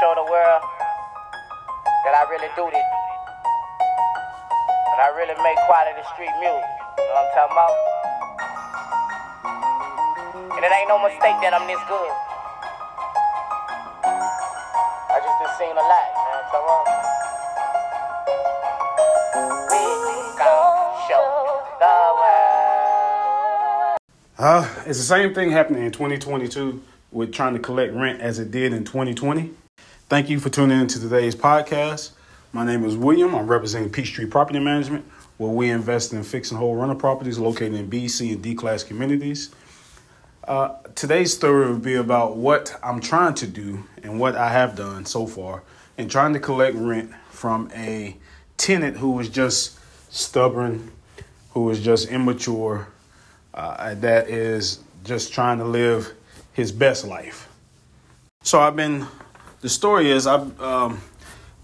show the world that I really do this. And I really make quality street music. You know what I'm talking about? And it ain't no mistake that I'm this good. I just done seen a lot, you know what I'm talking about? Uh, it's the same thing happening in 2022 with trying to collect rent as it did in 2020. Thank you for tuning in to today's podcast. My name is William. I'm representing Peachtree Property Management, where we invest in fixing whole rental properties located in B, C, and D class communities. Uh, today's story will be about what I'm trying to do and what I have done so far in trying to collect rent from a tenant who was just stubborn, who was just immature, uh, that is just trying to live his best life. So I've been. The story is I um,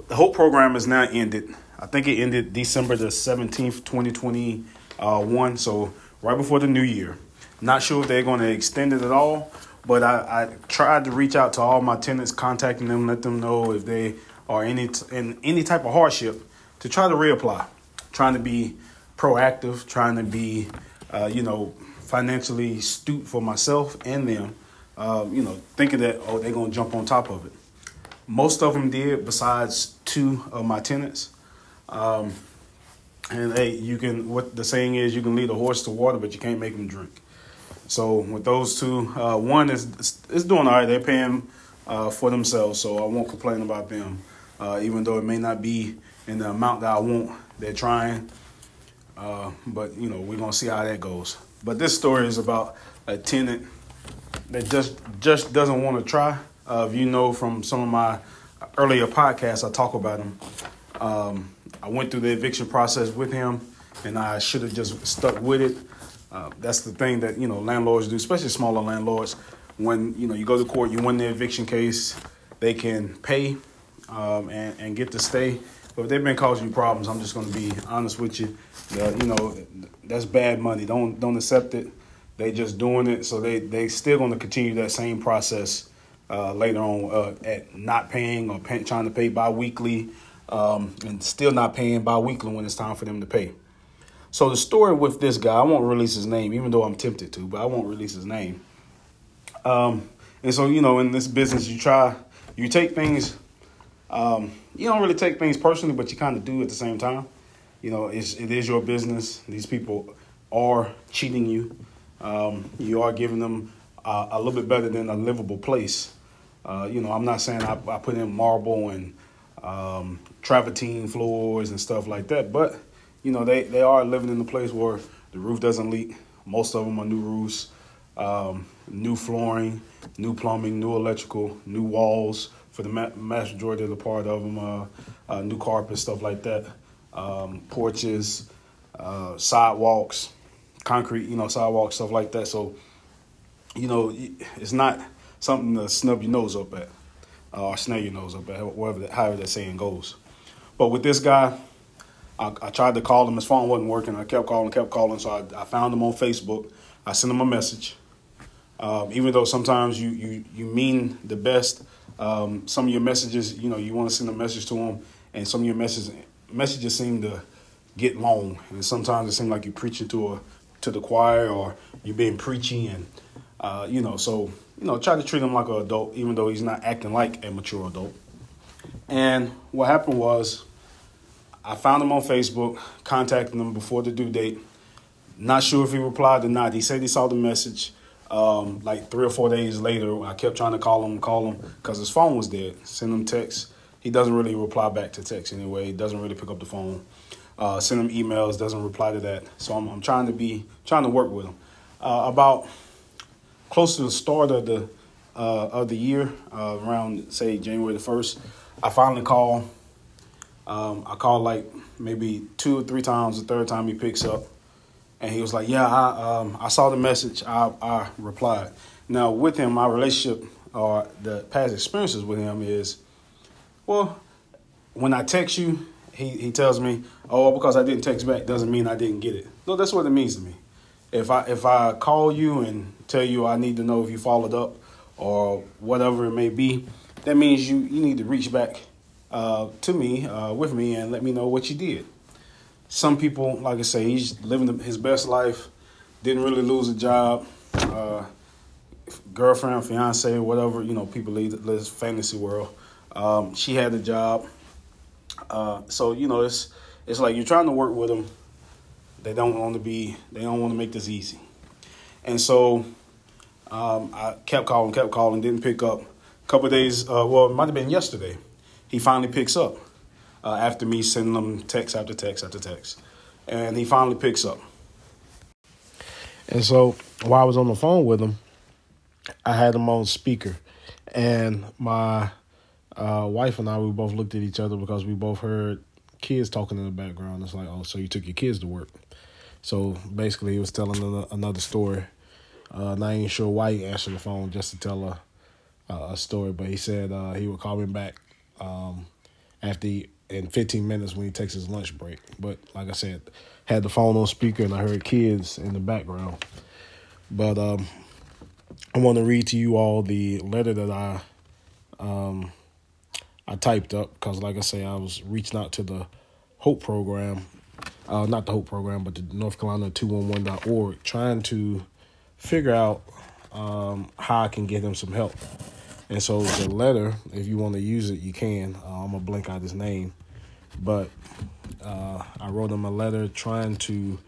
the whole program is now ended. I think it ended December the seventeenth, twenty twenty one. So right before the new year. Not sure if they're going to extend it at all, but I, I tried to reach out to all my tenants, contacting them, let them know if they are any t- in any type of hardship to try to reapply. Trying to be proactive, trying to be, uh, you know, financially astute for myself and them. Uh, you know, thinking that oh they're gonna jump on top of it. Most of them did, besides two of my tenants. Um, and hey, you can what the saying is, you can lead a horse to water, but you can't make him drink. So with those two, uh, one is is doing all right. They're paying uh, for themselves, so I won't complain about them. Uh, even though it may not be in the amount that I want, they're trying. Uh, but you know, we're gonna see how that goes. But this story is about a tenant that just just doesn't want to try. Uh, if you know from some of my earlier podcasts, I talk about him. Um, I went through the eviction process with him, and I should have just stuck with it. Uh, that's the thing that you know landlords do, especially smaller landlords. When you know you go to court, you win the eviction case, they can pay um, and, and get to stay. But they've been causing you problems, I'm just going to be honest with you. You know that's bad money. Don't don't accept it. They just doing it, so they they still going to continue that same process uh, later on uh, at not paying or pay, trying to pay biweekly, um, and still not paying biweekly when it's time for them to pay. So the story with this guy, I won't release his name, even though I'm tempted to, but I won't release his name. Um, and so you know, in this business, you try, you take things. Um, you don't really take things personally, but you kind of do at the same time. You know, it's it is your business. These people are cheating you. Um, you are giving them uh, a little bit better than a livable place. Uh, you know, I'm not saying I, I put in marble and um, travertine floors and stuff like that, but you know, they, they are living in a place where the roof doesn't leak. Most of them are new roofs, um, new flooring, new plumbing, new electrical, new walls for the ma- mass majority of the part of them, uh, uh, new carpet, stuff like that, um, porches, uh, sidewalks, concrete, you know, sidewalks, stuff like that. So, you know, it's not something to snub your nose up at uh, or snare your nose up at, whatever, however that saying goes. But with this guy, I, I, tried to call him. His phone wasn't working. I kept calling, kept calling. So I, I found him on Facebook. I sent him a message. Um, even though sometimes you, you, you mean the best, um, some of your messages, you know, you want to send a message to him, and some of your messages messages seem to get long, and sometimes it seems like you're preaching to a to the choir or you're being preachy, and uh, you know, so you know, try to treat him like an adult, even though he's not acting like a mature adult. And what happened was I found him on Facebook, contacted him before the due date. Not sure if he replied or not. He said he saw the message. Um, like three or four days later, I kept trying to call him, call him, because his phone was dead. Send him text. He doesn't really reply back to text anyway. He doesn't really pick up the phone. Uh, send him emails, doesn't reply to that. So I'm, I'm trying to be trying to work with him. Uh, about close to the start of the uh, of the year, uh, around say January the first, I finally call um, I called like maybe two or three times. The third time he picks up, and he was like, "Yeah, I um, I saw the message. I I replied." Now with him, my relationship or the past experiences with him is, well, when I text you, he he tells me, "Oh, because I didn't text back doesn't mean I didn't get it." No, that's what it means to me. If I if I call you and tell you I need to know if you followed up or whatever it may be, that means you you need to reach back uh, to me uh, with me and let me know what you did. Some people, like I say, he's living his best life, didn't really lose a job, uh, girlfriend, fiance, whatever you know. People live this fantasy world. Um, she had a job, uh, so you know it's it's like you're trying to work with them. They don't want to be. They don't want to make this easy, and so um, I kept calling, kept calling, didn't pick up. A couple days, uh, well, it might have been yesterday. He finally picks up uh, after me sending him text after text after text, and he finally picks up. And so while I was on the phone with him, I had him on speaker, and my uh, wife and I we both looked at each other because we both heard kids talking in the background. It's like, oh, so you took your kids to work. So basically, he was telling another story uh, and I ain't sure why he answered the phone just to tell a a story, but he said uh, he would call me back um, after he, in 15 minutes when he takes his lunch break. But like I said, had the phone on speaker and I heard kids in the background. But um, I want to read to you all the letter that I um, I typed up because, like I say, I was reaching out to the Hope program, uh, not the Hope program, but the North Carolina 211.org, trying to figure out um, how I can get them some help. And so the letter, if you want to use it, you can. Uh, I'm gonna blink out his name, but uh, I wrote him a letter trying to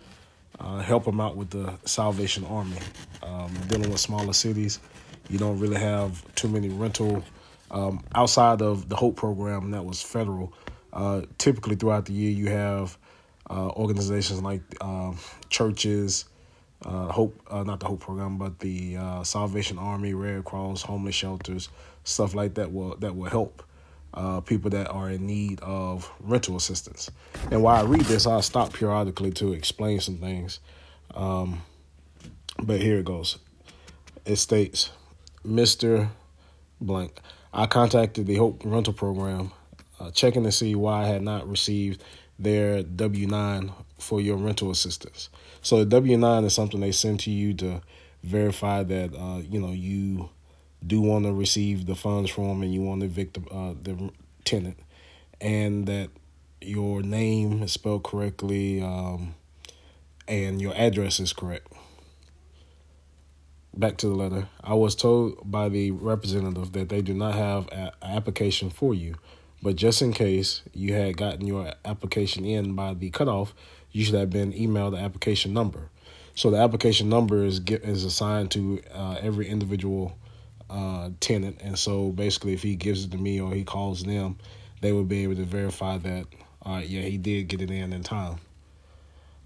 uh, help him out with the Salvation Army. Um, dealing with smaller cities, you don't really have too many rental um, outside of the Hope program that was federal. Uh, typically, throughout the year, you have uh, organizations like um, churches, uh, Hope, uh, not the Hope program, but the uh, Salvation Army, Red Cross, homeless shelters, stuff like that will that will help uh, people that are in need of rental assistance. And while I read this, I'll stop periodically to explain some things. Um, but here it goes. It states, Mister Blank, I contacted the Hope Rental Program, uh, checking to see why I had not received their W nine for your rental assistance. So the W nine is something they send to you to verify that uh, you know you do want to receive the funds from and you want to evict the, uh, the tenant, and that your name is spelled correctly um, and your address is correct. Back to the letter. I was told by the representative that they do not have an application for you, but just in case you had gotten your application in by the cutoff, you should have been emailed the application number. So the application number is get, is assigned to uh, every individual uh, tenant, and so basically, if he gives it to me or he calls them, they will be able to verify that. Uh, yeah, he did get it in in time.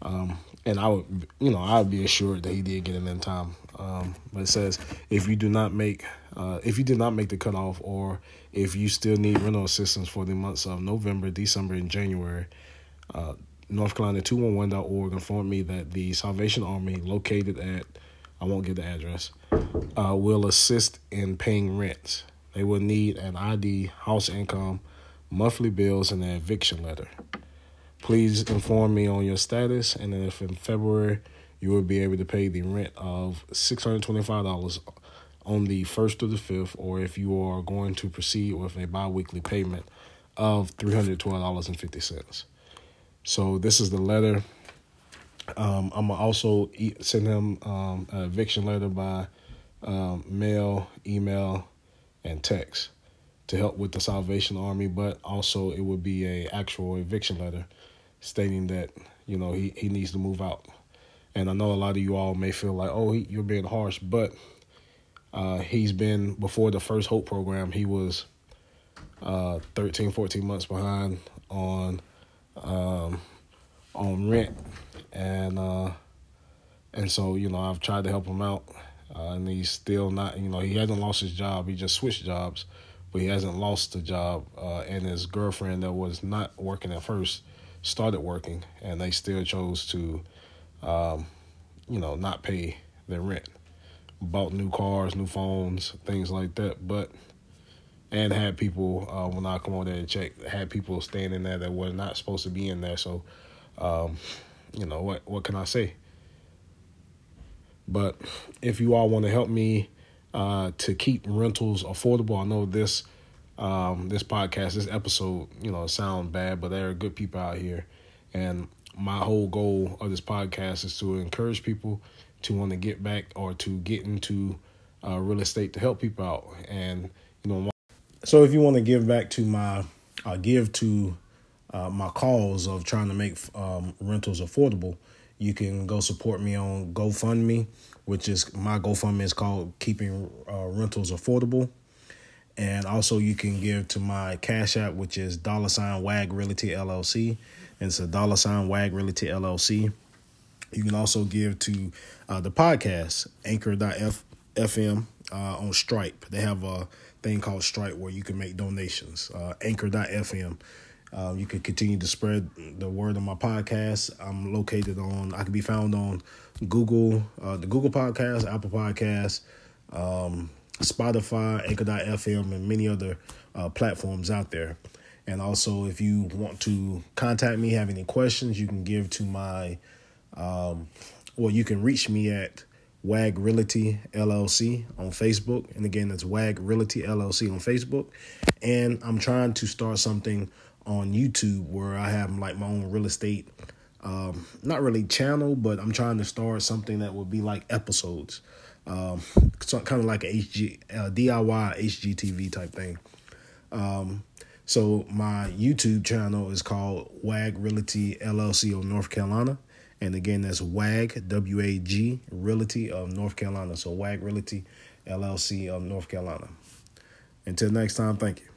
Um, and I would, you know, I would be assured that he did get it in time. Um, but it says if you do not make, uh, if you did not make the cutoff, or if you still need rental assistance for the months of November, December, and January, uh, North Carolina 211.org informed me that the Salvation Army, located at, I won't give the address, uh, will assist in paying rents. They will need an ID, house income, monthly bills, and an eviction letter. Please inform me on your status, and then if in February you will be able to pay the rent of $625 on the 1st or the 5th, or if you are going to proceed with a bi weekly payment of $312.50. So this is the letter. Um, I'm gonna also send him um, an eviction letter by um, mail, email, and text to help with the Salvation Army. But also, it would be a actual eviction letter stating that you know he, he needs to move out. And I know a lot of you all may feel like, oh, he, you're being harsh, but uh, he's been before the first Hope program. He was uh, 13, 14 months behind on um, on rent, and uh, and so you know I've tried to help him out, uh, and he's still not. You know he hasn't lost his job. He just switched jobs, but he hasn't lost the job. Uh, and his girlfriend that was not working at first started working, and they still chose to, um, you know, not pay their rent. Bought new cars, new phones, things like that, but and had people uh, when I come over there and check, had people staying in there that were not supposed to be in there. So, um, you know what what can I say? But if you all want to help me uh, to keep rentals affordable, I know this um, this podcast, this episode, you know, sound bad, but there are good people out here. And my whole goal of this podcast is to encourage people to want to get back or to get into uh, real estate to help people out. And, you know, my- so if you want to give back to my, uh, give to uh, my cause of trying to make um, rentals affordable, you can go support me on GoFundMe, which is my GoFundMe is called Keeping uh, Rentals Affordable. And also, you can give to my Cash App, which is dollar sign WAG Realty LLC. And it's a dollar sign WAG Realty LLC. You can also give to uh, the podcast, anchor.fm uh, on Stripe. They have a thing called Stripe where you can make donations. Uh, anchor.fm. Uh, you can continue to spread the word on my podcast. I'm located on, I can be found on Google, uh, the Google Podcast, Apple Podcasts, um, Spotify, Anchor.fm, and many other uh, platforms out there. And also, if you want to contact me, have any questions, you can give to my, um, or you can reach me at WAG Realty LLC on Facebook. And again, that's WAG Realty LLC on Facebook. And I'm trying to start something on YouTube where I have like my own real estate, um, not really channel, but I'm trying to start something that would be like episodes um, so kind of like a HG uh, DIY HGTV type thing. Um, so my YouTube channel is called WAG Realty LLC of North Carolina, and again that's WAG W A G Realty of North Carolina. So WAG Realty LLC of North Carolina. Until next time, thank you.